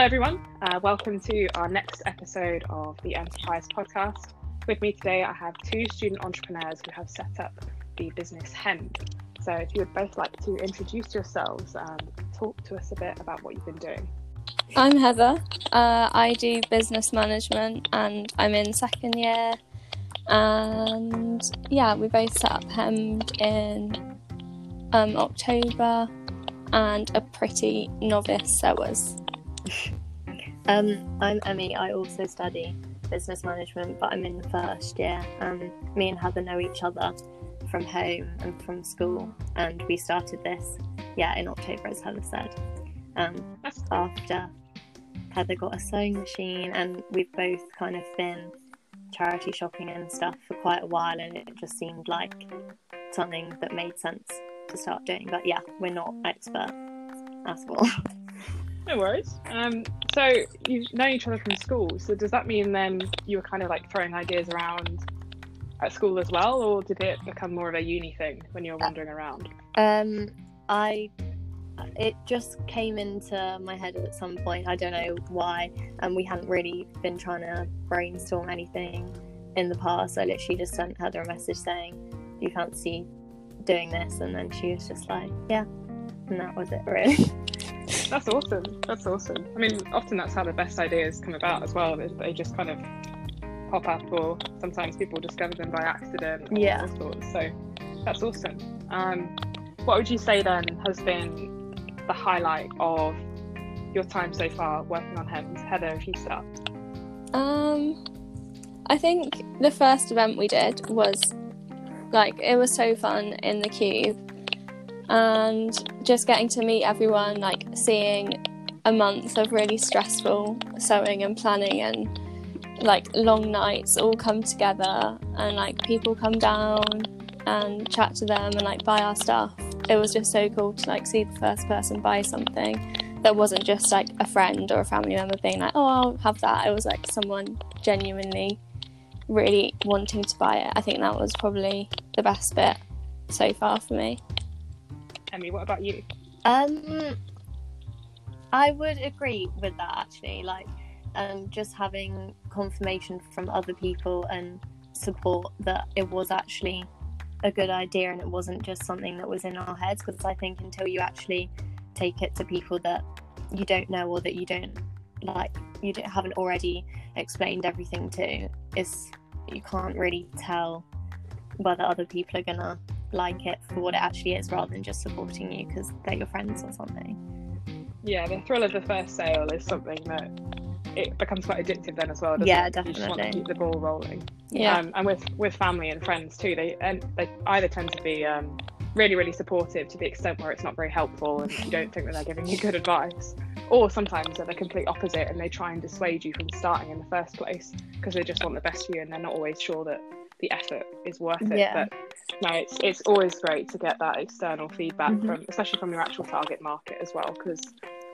Hello, everyone. Uh, welcome to our next episode of the Enterprise Podcast. With me today, I have two student entrepreneurs who have set up the business Hem. So, if you would both like to introduce yourselves and talk to us a bit about what you've been doing. I'm Heather. Uh, I do business management and I'm in second year. And yeah, we both set up Hemmed in um, October and a pretty novice sewers. Um, I'm Emmy. I also study business management, but I'm in the first year. Um, me and Heather know each other from home and from school, and we started this, yeah, in October, as Heather said. Um, after Heather got a sewing machine, and we've both kind of been charity shopping and stuff for quite a while, and it just seemed like something that made sense to start doing. But yeah, we're not experts at all. No worries. Um, so you've known each other from school. So does that mean then you were kind of like throwing ideas around at school as well, or did it become more of a uni thing when you were wandering around? Um, I it just came into my head at some point. I don't know why, and we hadn't really been trying to brainstorm anything in the past. I literally just sent Heather a message saying, "Do you fancy doing this?" And then she was just like, "Yeah," and that was it, really. That's awesome. That's awesome. I mean, often that's how the best ideas come about as well. Is they just kind of pop up, or sometimes people discover them by accident. Yeah. Sorts. So that's awesome. Um, what would you say then has been the highlight of your time so far working on Hems? Heather, if you start. Um, I think the first event we did was like it was so fun in the cube and just getting to meet everyone like seeing a month of really stressful sewing and planning and like long nights all come together and like people come down and chat to them and like buy our stuff. It was just so cool to like see the first person buy something that wasn't just like a friend or a family member being like oh i'll have that. It was like someone genuinely really wanting to buy it. I think that was probably the best bit so far for me Emmy, what about you? Um, I would agree with that actually. Like, um, just having confirmation from other people and support that it was actually a good idea and it wasn't just something that was in our heads. Because I think until you actually take it to people that you don't know or that you don't like, you don't, haven't already explained everything to, is you can't really tell whether other people are gonna like it for what it actually is rather than just supporting you because they're your friends or something. Yeah, the thrill of the first sale is something that it becomes quite addictive then as well. yeah, it? definitely. You just want to keep the ball rolling. Yeah, um, and with with family and friends too, they and they either tend to be um, really really supportive to the extent where it's not very helpful and you don't think that they're giving you good advice, or sometimes they're the complete opposite and they try and dissuade you from starting in the first place because they just want the best for you and they're not always sure that the effort is worth it. Yeah. But no, it's it's always great to get that external feedback Mhm. from, especially from your actual target market as well, because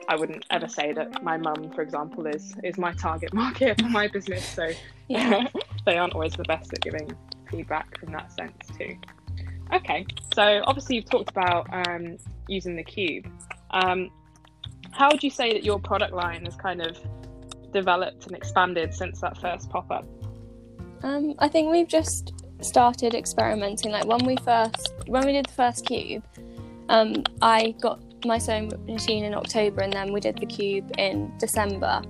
I wouldn't ever say that my mum, for example, is is my target market for my business. So yeah. they aren't always the best at giving feedback from that sense too. Okay, so obviously you've talked about um, using the cube. Um, how would you say that your product line has kind of developed and expanded since that first pop up? Um, I think we've just started experimenting. Like when we first, when we did the first cube, um, I got my sewing machine in October, and then we did the cube in December.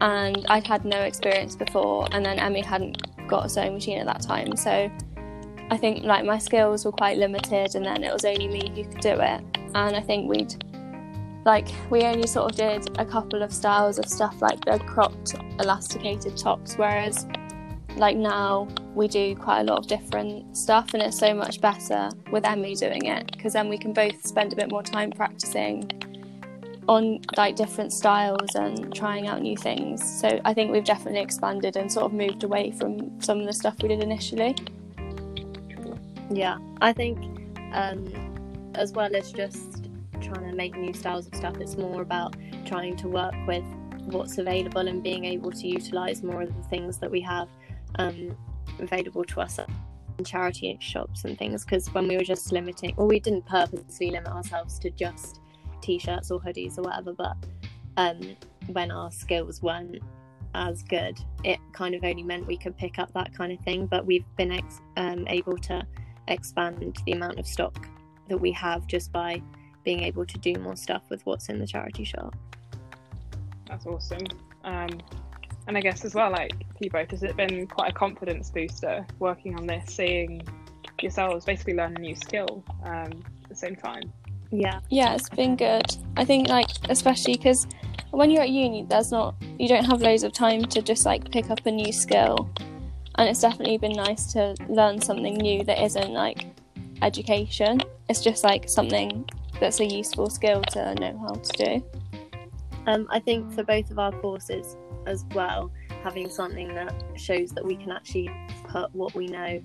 And I'd had no experience before, and then Emmy hadn't got a sewing machine at that time, so I think like my skills were quite limited, and then it was only me who could do it. And I think we'd like we only sort of did a couple of styles of stuff like the cropped elasticated tops, whereas like now we do quite a lot of different stuff and it's so much better with Emmy doing it because then we can both spend a bit more time practicing on like different styles and trying out new things. So I think we've definitely expanded and sort of moved away from some of the stuff we did initially. Yeah, I think um, as well as just trying to make new styles of stuff, it's more about trying to work with what's available and being able to utilize more of the things that we have um, available to us in charity shops and things. Because when we were just limiting, or we didn't purposely limit ourselves to just t-shirts or hoodies or whatever, but um, when our skills weren't as good, it kind of only meant we could pick up that kind of thing. But we've been ex- um, able to expand the amount of stock that we have just by being able to do more stuff with what's in the charity shop. That's awesome. Um, and I guess as well, like you both, has it been quite a confidence booster working on this, seeing yourselves basically learn a new skill um, at the same time? Yeah. Yeah, it's been good. I think like especially because when you're at uni, there's not you don't have loads of time to just like pick up a new skill, and it's definitely been nice to learn something new that isn't like education. It's just like something that's a useful skill to know how to do. Um, I think for both of our courses as well, having something that shows that we can actually put what we know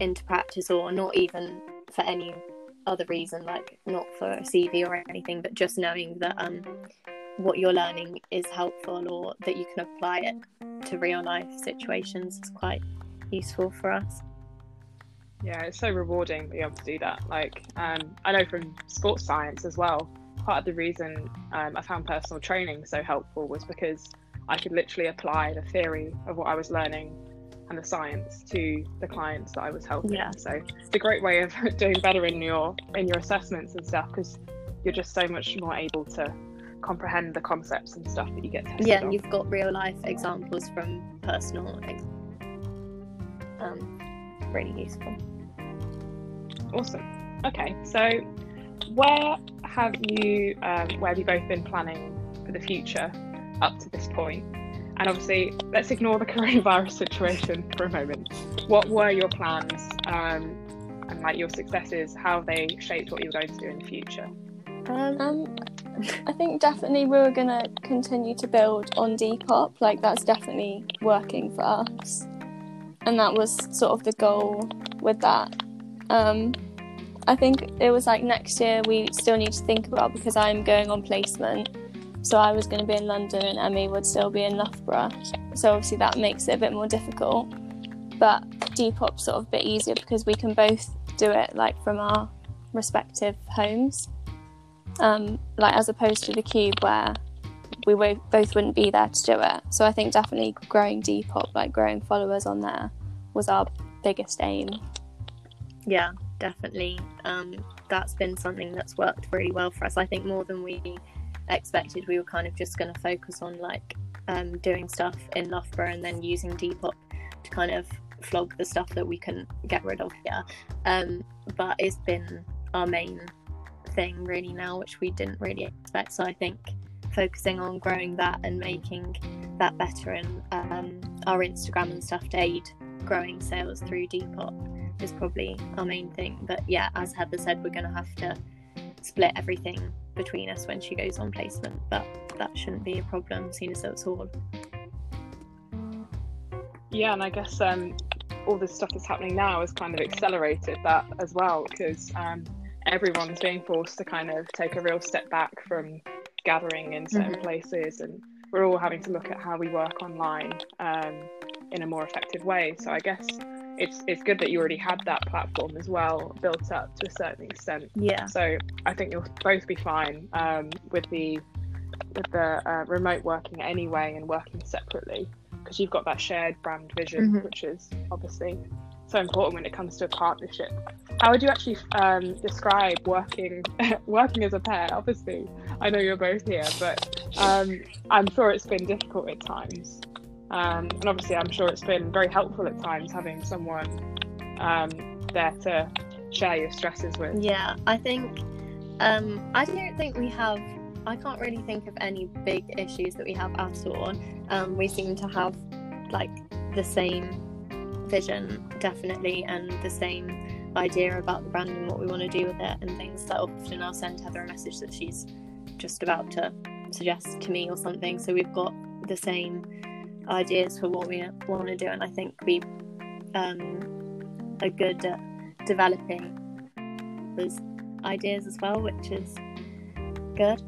into practice, or not even for any other reason, like not for a CV or anything, but just knowing that um, what you're learning is helpful or that you can apply it to real life situations is quite useful for us. Yeah, it's so rewarding to be able to do that. Like, um, I know from sports science as well, part of the reason um, I found personal training so helpful was because I could literally apply the theory of what I was learning and the science to the clients that I was helping. Yeah. So it's a great way of doing better in your in your assessments and stuff because you're just so much more able to comprehend the concepts and stuff that you get tested Yeah, on. and you've got real life examples from personal. Ex- um, really useful. Awesome. Okay, so where have you um, where have you both been planning for the future up to this point? And obviously, let's ignore the coronavirus situation for a moment. What were your plans um, and like your successes? How they shaped what you were going to do in the future? Um, Um, I think definitely we were gonna continue to build on Depop. Like that's definitely working for us, and that was sort of the goal with that. Um, I think it was like next year we still need to think about because I'm going on placement. So I was going to be in London and Emmy would still be in Loughborough. So obviously that makes it a bit more difficult. But Depop's sort of a bit easier because we can both do it like from our respective homes um, like as opposed to the cube where we wo- both wouldn't be there to do it. So I think definitely growing Depop, like growing followers on there, was our biggest aim. yeah, definitely. Um, that's been something that's worked really well for us. I think more than we expected. We were kind of just going to focus on like um, doing stuff in Loughborough and then using Depop to kind of flog the stuff that we can get rid of here. Um, but it's been our main thing really now, which we didn't really expect. So I think focusing on growing that and making that better and um, our Instagram and stuff to aid growing sales through Depop is probably our main thing. But yeah, as Heather said, we're going to have to split everything between us when she goes on placement, but that shouldn't be a problem, seeing as though it's all. Yeah, and I guess um, all this stuff that's happening now has kind of accelerated that as well because um, everyone's being forced to kind of take a real step back from gathering in certain Mhm. places, and we're all having to look at how we work online um, in a more effective way. So I guess it's it's good that you already had that platform as well built up to a certain extent. Yeah, So I think you'll both be fine um, with the with the uh, remote working anyway and working separately because you've got that shared brand vision, Mhm. which is obviously so important when it comes to a partnership. How would you actually um, describe working working as a pair? Obviously, I know you're both here, but um, I'm sure it's been difficult at times. Um, and obviously, I'm sure it's been very helpful at times having someone um, there to share your stresses with. yeah. I think um, I don't think we have. I can't really think of any big issues that we have at all. Um, we seem to have like the same vision, definitely, and the same idea about the brand and what we want to do with it and things. That often I'll send Heather a message that she's just about to suggest to me or something. So we've got the same ideas for what we want to do, and I think we um, are good at developing those ideas as well, which is good.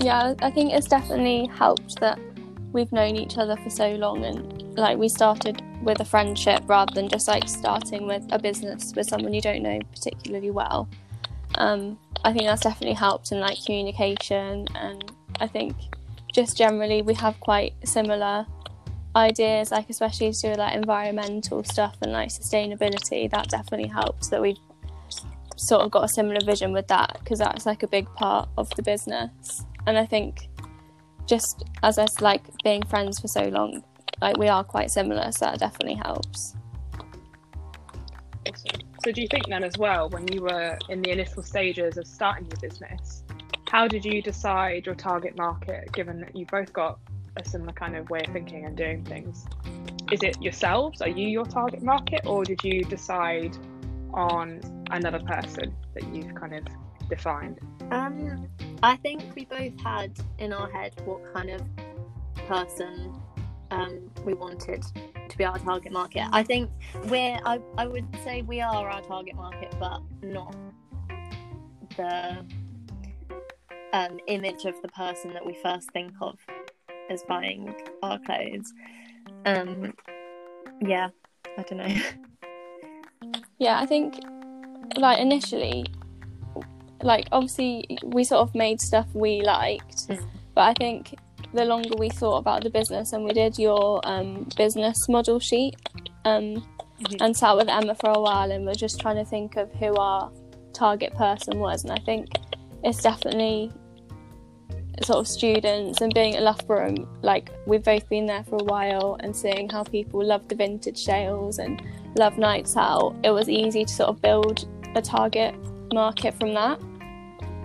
Yeah, I think it's definitely helped that we've known each other for so long and like we started with a friendship rather than just like starting with a business with someone you don't know particularly well. Um, I think that's definitely helped in like communication and I think just generally we have quite similar ideas, like especially to like environmental stuff and like sustainability. That definitely helps that we've sort of got a similar vision with that because that's like a big part of the business. And I think just as us like being friends for so long, like we are quite similar, so that definitely helps. Awesome. So, do you think then, as well, when you were in the initial stages of starting your business, how did you decide your target market given that you both got a similar kind of way of thinking and doing things? Is it yourselves? Are you your target market, or did you decide on another person that you've kind of defined? Um, I think we both had in our head what kind of person um, we wanted to be our target market. I think we're, I, I would say we are our target market, but not the um, image of the person that we first think of as buying our clothes. Um, yeah, I don't know. Yeah, I think like initially, like obviously we sort of made stuff we liked, Mm. but I think the longer we thought about the business and we did your um, business model sheet um, Mhm. and sat with Emma for a while and we're just trying to think of who our target person was, and I think it's definitely sort of students and being at Loughborough, like we've both been there for a while and seeing how people love the vintage sales and love nights out, it was easy to sort of build a target market from that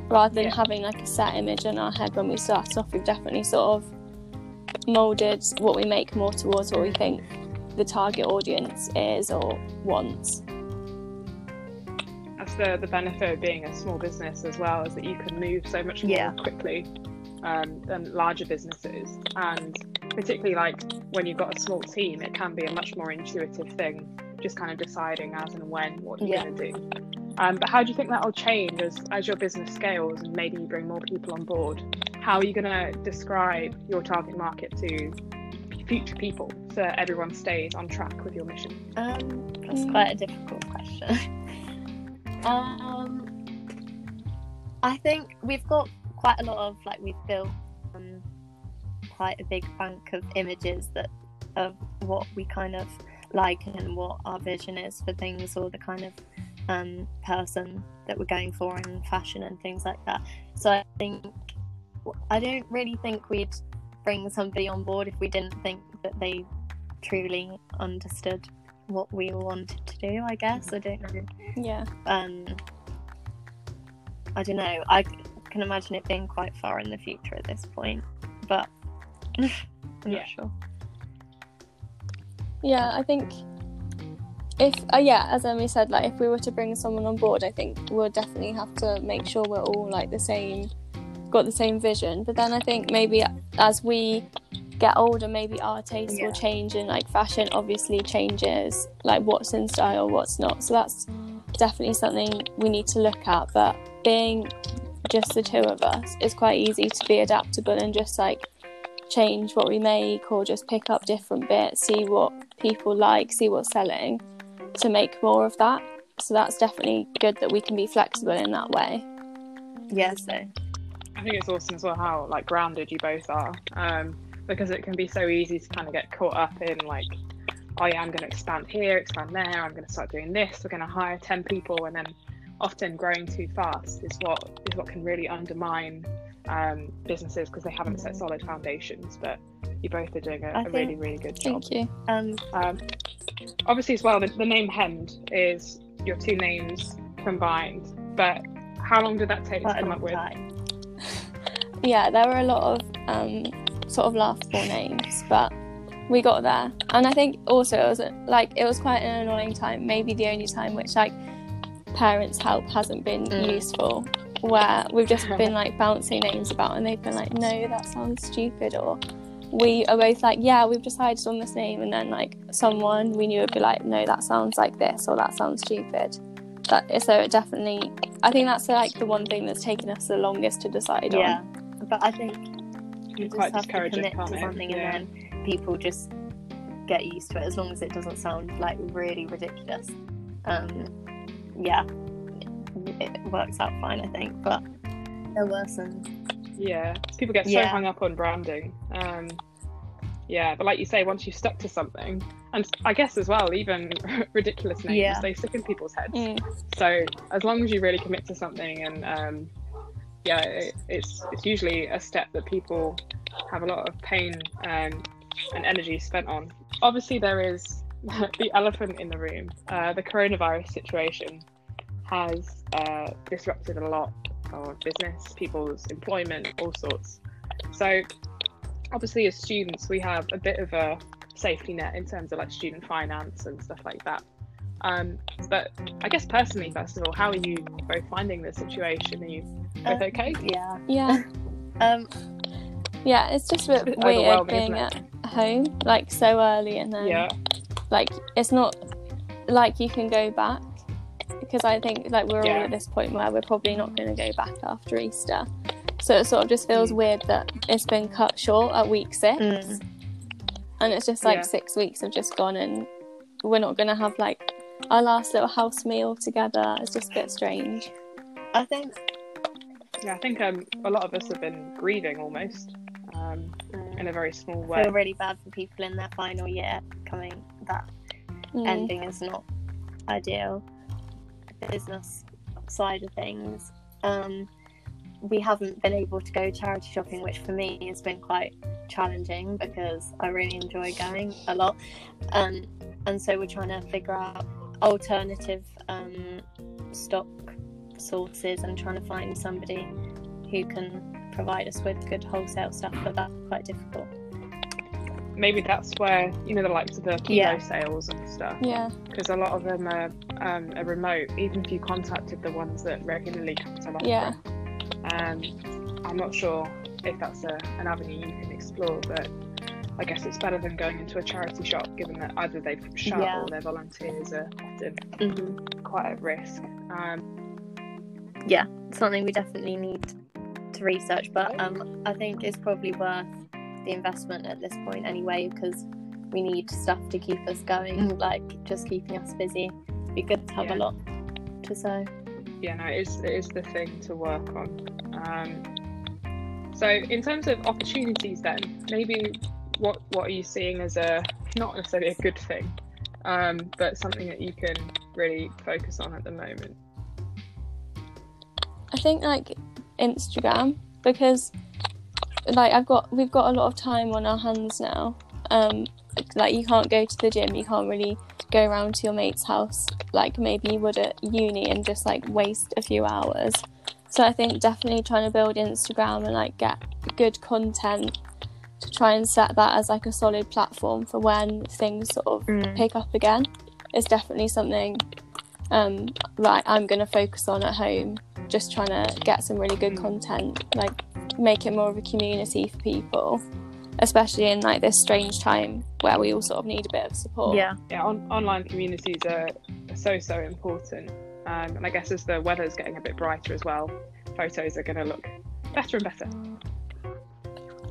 rather than Yeah. having like a set image in our head when we started off. We've definitely sort of molded what we make more towards what we think the target audience is or wants. That's the, the benefit of being a small business as well, is that you can move so much more Yeah. quickly um, than larger businesses. And particularly like when you've got a small team, it can be a much more intuitive thing, just kind of deciding as and when what you're Yeah. going to do. Um, but how do you think that will change as, as your business scales and maybe you bring more people on board? How are you going to describe your target market to future people so that everyone stays on track with your mission? Um, that's Mm. quite a difficult question. um, I think we've got quite a lot of like we've built um, quite a big bank of images that of what we kind of like and what our vision is for things or the kind of um, person that we're going for in fashion and things like that. So I think I don't really think we'd bring somebody on board if we didn't think that they truly understood what we wanted to do. I guess I don't know. Yeah. Um, I don't know. I can imagine it being quite far in the future at this point, but I'm Yeah. not sure. Yeah, I think if uh, yeah, as Emily said, like if we were to bring someone on board, I think we'll definitely have to make sure we're all like the same, got the same vision. But then I think maybe as we get older, maybe our taste Yeah. will change, and like fashion obviously changes, like what's in style, what's not. So that's definitely something we need to look at. But being just the two of us, it's quite easy to be adaptable and just like change what we make or just pick up different bits, see what people like, see what's selling to make more of that. So that's definitely good that we can be flexible in that way. Yeah, so I think it's awesome as well how like grounded you both are, um, because it can be so easy to kind of get caught up in like, oh yeah, I'm going to expand here, expand there, I'm going to start doing this, we're going to hire ten people, and then often growing too fast is what is what can really undermine um, businesses because they haven't set solid foundations. But you both are doing a, really think- really good job. Thank you. um, Um, obviously, as well, the, the name Hemmed is your two names combined. But how long did that take to come up with? Yeah, there were a lot of um, sort of laughable names, but we got there. And I think also it was like it was quite an annoying time, maybe the only time which like parents' help hasn't been Mm. useful. Where we've just been like bouncing names about, and they've been like, "No, that sounds stupid," or we are both like, "Yeah, we've decided on this name," and then like someone we knew would be like, "No, that sounds like this," or "That sounds stupid." That so it definitely, I think that's like the one thing that's taken us the longest to decide on. Yeah, but I think Can you be quite just have to commit to something Yeah. and then people just get used to it as long as it doesn't sound like really ridiculous. Um, yeah, it works out fine, I think. But there were some Yeah, people get so Yeah. hung up on branding. Um, yeah, but like you say, once you've stuck to something, and I guess as well, even ridiculous names, Yeah. they stick in people's heads. Mm. So as long as you really commit to something, and um, yeah, it, it's it's usually a step that people have a lot of pain um, and energy spent on. Obviously, there is the elephant in the room. Uh, the coronavirus situation has uh, disrupted a lot of business, people's employment, all sorts. So obviously, as students, we have a bit of a safety net in terms of like student finance and stuff like that. Um, but I guess personally, first of all, how are you both finding the situation? Are you both Uh, okay? Yeah. Yeah, Um, yeah. It's just a It's a bit bit weird being at home like so early, and then Yeah, like it's not like you can go back because I think like we're all at this point where we're probably not going to go back after Easter. So it sort of just feels Mm. weird that it's been cut short at week six, Mm. and it's just like Yeah. six weeks have just gone, and we're not going to have like our last little house meal together. It's just a bit strange. I think yeah. I think um, a lot of us have been grieving almost um, mm, in a very small I way. feel really bad for people in their final year coming. That Mm. ending is not ideal. Business side of things. Um, we haven't been able to go charity shopping, which for me has been quite challenging because I really enjoy going a lot. Um, and so we're trying to figure out alternative um, stock sources and trying to find somebody who can provide us with good wholesale stuff, but that's quite difficult. Maybe that's where you know the likes of the kilo Yeah. sales and stuff. Yeah, because a lot of them are, um, are remote. Even if you contacted the ones that regularly come to Loughborough, Yeah. um, I'm not sure if that's a, an avenue you can explore, but I guess it's better than going into a charity shop, given that either they've shut Yeah. or their volunteers are often Mm-hmm. quite at risk. Um, yeah, something we definitely need to research but um i think it's probably worth the investment at this point anyway because we need stuff to keep us going like just keeping us busy It'd be good to have Yeah. a lot to sew yeah, no, it is, it is the thing to work on. Um, so, in terms of opportunities, then maybe what what are you seeing as a not necessarily a good thing, um, but something that you can really focus on at the moment? I think like Instagram because like I've got we've got a lot of time on our hands now. Um, like you can't go to the gym, you can't really go around to your mate's house like maybe you would at uni and just like waste a few hours. So I think definitely trying to build Instagram and like get good content to try and set that as like a solid platform for when things sort of pick up again is definitely something um, that I'm going to focus on at home. Just trying to get some really good Mm. content, like make it more of a community for people, especially in like this strange time where we all sort of need a bit of support. yeah Yeah, on, online communities are so so important, um, and I guess as the weather's getting a bit brighter as well, photos are going to look better and better.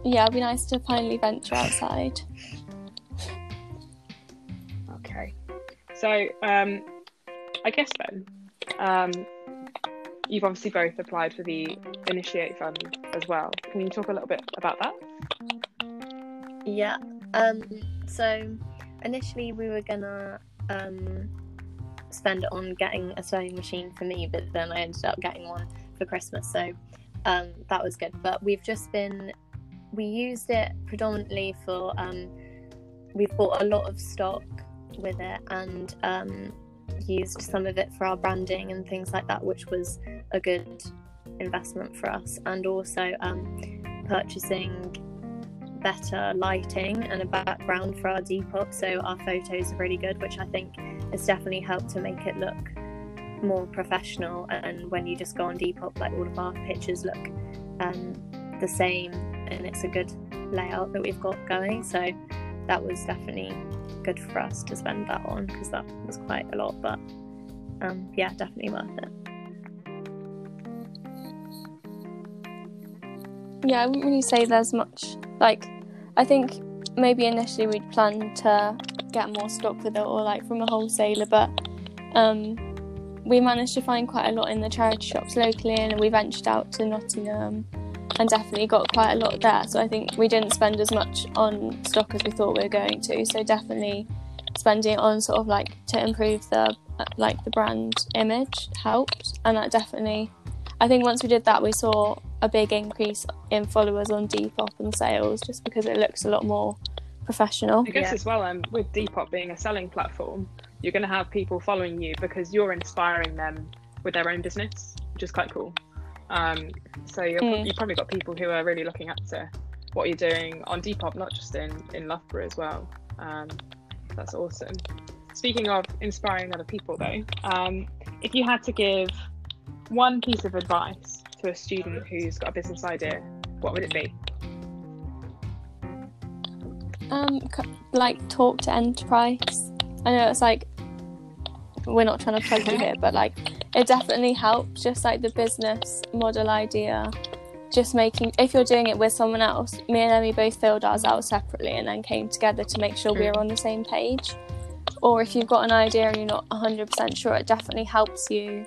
yeah, it'll be nice to finally venture outside. Okay. So, um, I guess then, um, you've obviously both applied for the Initiate Fund as well. Can you talk a little bit about that? yeah um so initially we were gonna um spend it on getting a sewing machine for me but then i ended up getting one for christmas so um that was good but we've just been we used it predominantly for um we've bought a lot of stock with it and um used some of it for our branding and things like that which was a good investment for us and also um purchasing better lighting and a background for our Depop, so our photos are really good, which I think has definitely helped to make it look more professional. And when you just go on Depop, like all of our pictures look um, the same, and it's a good layout that we've got going. So that was definitely good for us to spend that on because that was quite a lot. But um, yeah, definitely worth it. Yeah, I wouldn't really say there's much. Like, I think maybe initially we'd plan to get more stock with it or like from a wholesaler, but um, we managed to find quite a lot in the charity shops locally, and we ventured out to Nottingham and definitely got quite a lot there. So I think we didn't spend as much on stock as we thought we were going to. So definitely spending it on sort of like to improve the like the brand image helped, and that definitely. I think once we did that, we saw a big increase in followers on Depop and sales, just because it looks a lot more professional. I guess Yeah. as well, um, with Depop being a selling platform, you're going to have people following you because you're inspiring them with their own business, which is quite cool. Um, so you're, Mm. you've probably got people who are really looking up to what you're doing on Depop, not just in in Loughborough as well. Um, that's awesome. Speaking of inspiring other people, though, um, if you had to give one piece of advice to a student who's got a business idea, what would it be? Um, like talk to enterprise. I know it's like we're not trying to plug you here, but like it definitely helps. Just like the business model idea, just making if you're doing it with someone else. Me and Emmy both filled ours out separately and then came together to make sure we were on the same page. Or if you've got an idea and you're not 100% sure, it definitely helps you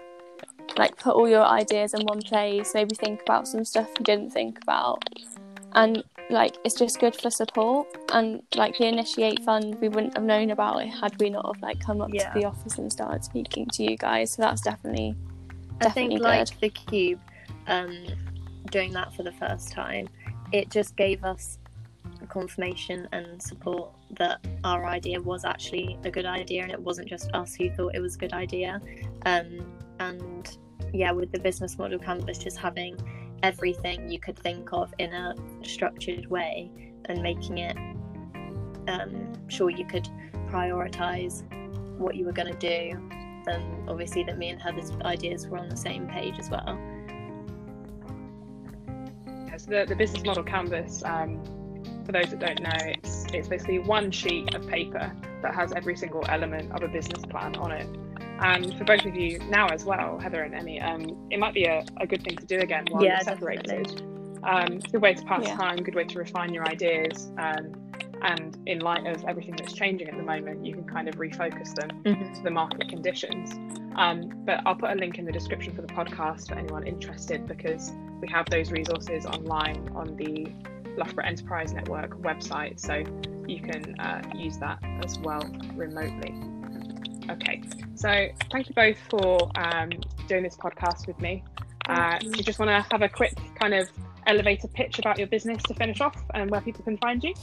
like put all your ideas in one place. Maybe think about some stuff you didn't think about, and like it's just good for support and like the initiate fund we wouldn't have known about it had we not have like come up Yeah. to the office and started speaking to you guys so that's definitely definitely I think good like the cube, um, doing that for the first time, it just gave us confirmation and support that our idea was actually a good idea and it wasn't just us who thought it was a good idea. Um, and yeah, with the business model canvas, just having everything you could think of in a structured way and making it um, sure you could prioritize what you were going to do and obviously that me and Heather's ideas were on the same page as well. So the, the business model canvas, um, for those that don't know, it's, it's basically one sheet of paper that has every single element of a business plan on it. And for both of you now as well, Heather and Emmy, um, it might be a, a good thing to do again while Yeah, you're separated. definitely. Um, good way to pass Yeah. time, good way to refine your ideas. Um, and in light of everything that's changing at the moment, you can kind of refocus them Mhm. to the market conditions. Um, but I'll put a link in the description for the podcast for anyone interested because we have those resources online on the Loughborough Enterprise Network website, so you can uh, use that as well remotely. Okay, so thank you both for um, doing this podcast with me. Uh, do you. just want to have a quick kind of elevator pitch about your business to finish off and where people can find you?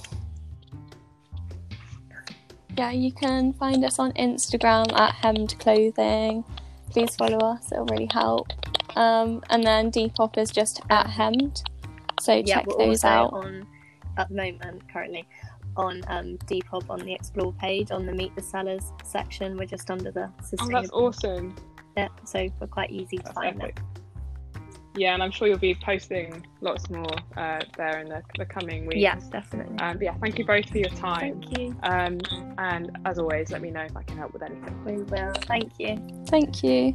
yeah you can find us on instagram at hemmed clothing. Please follow us it'll really help. Um, and then depop is just at hemmed. So Yeah, check we're those also out. on at the moment currently on um, Depop on the Explore page on the Meet the Sellers section. We're just under the Oh, that's awesome. bit, so we're quite easy to find. epic. Yeah, and I'm sure you'll be posting lots more uh, there in the, the coming weeks. Yeah, definitely. Um, yeah, thank you both for your time. Thank you. Um, and as always, let me know if I can help with anything. We will. Thank you. thank you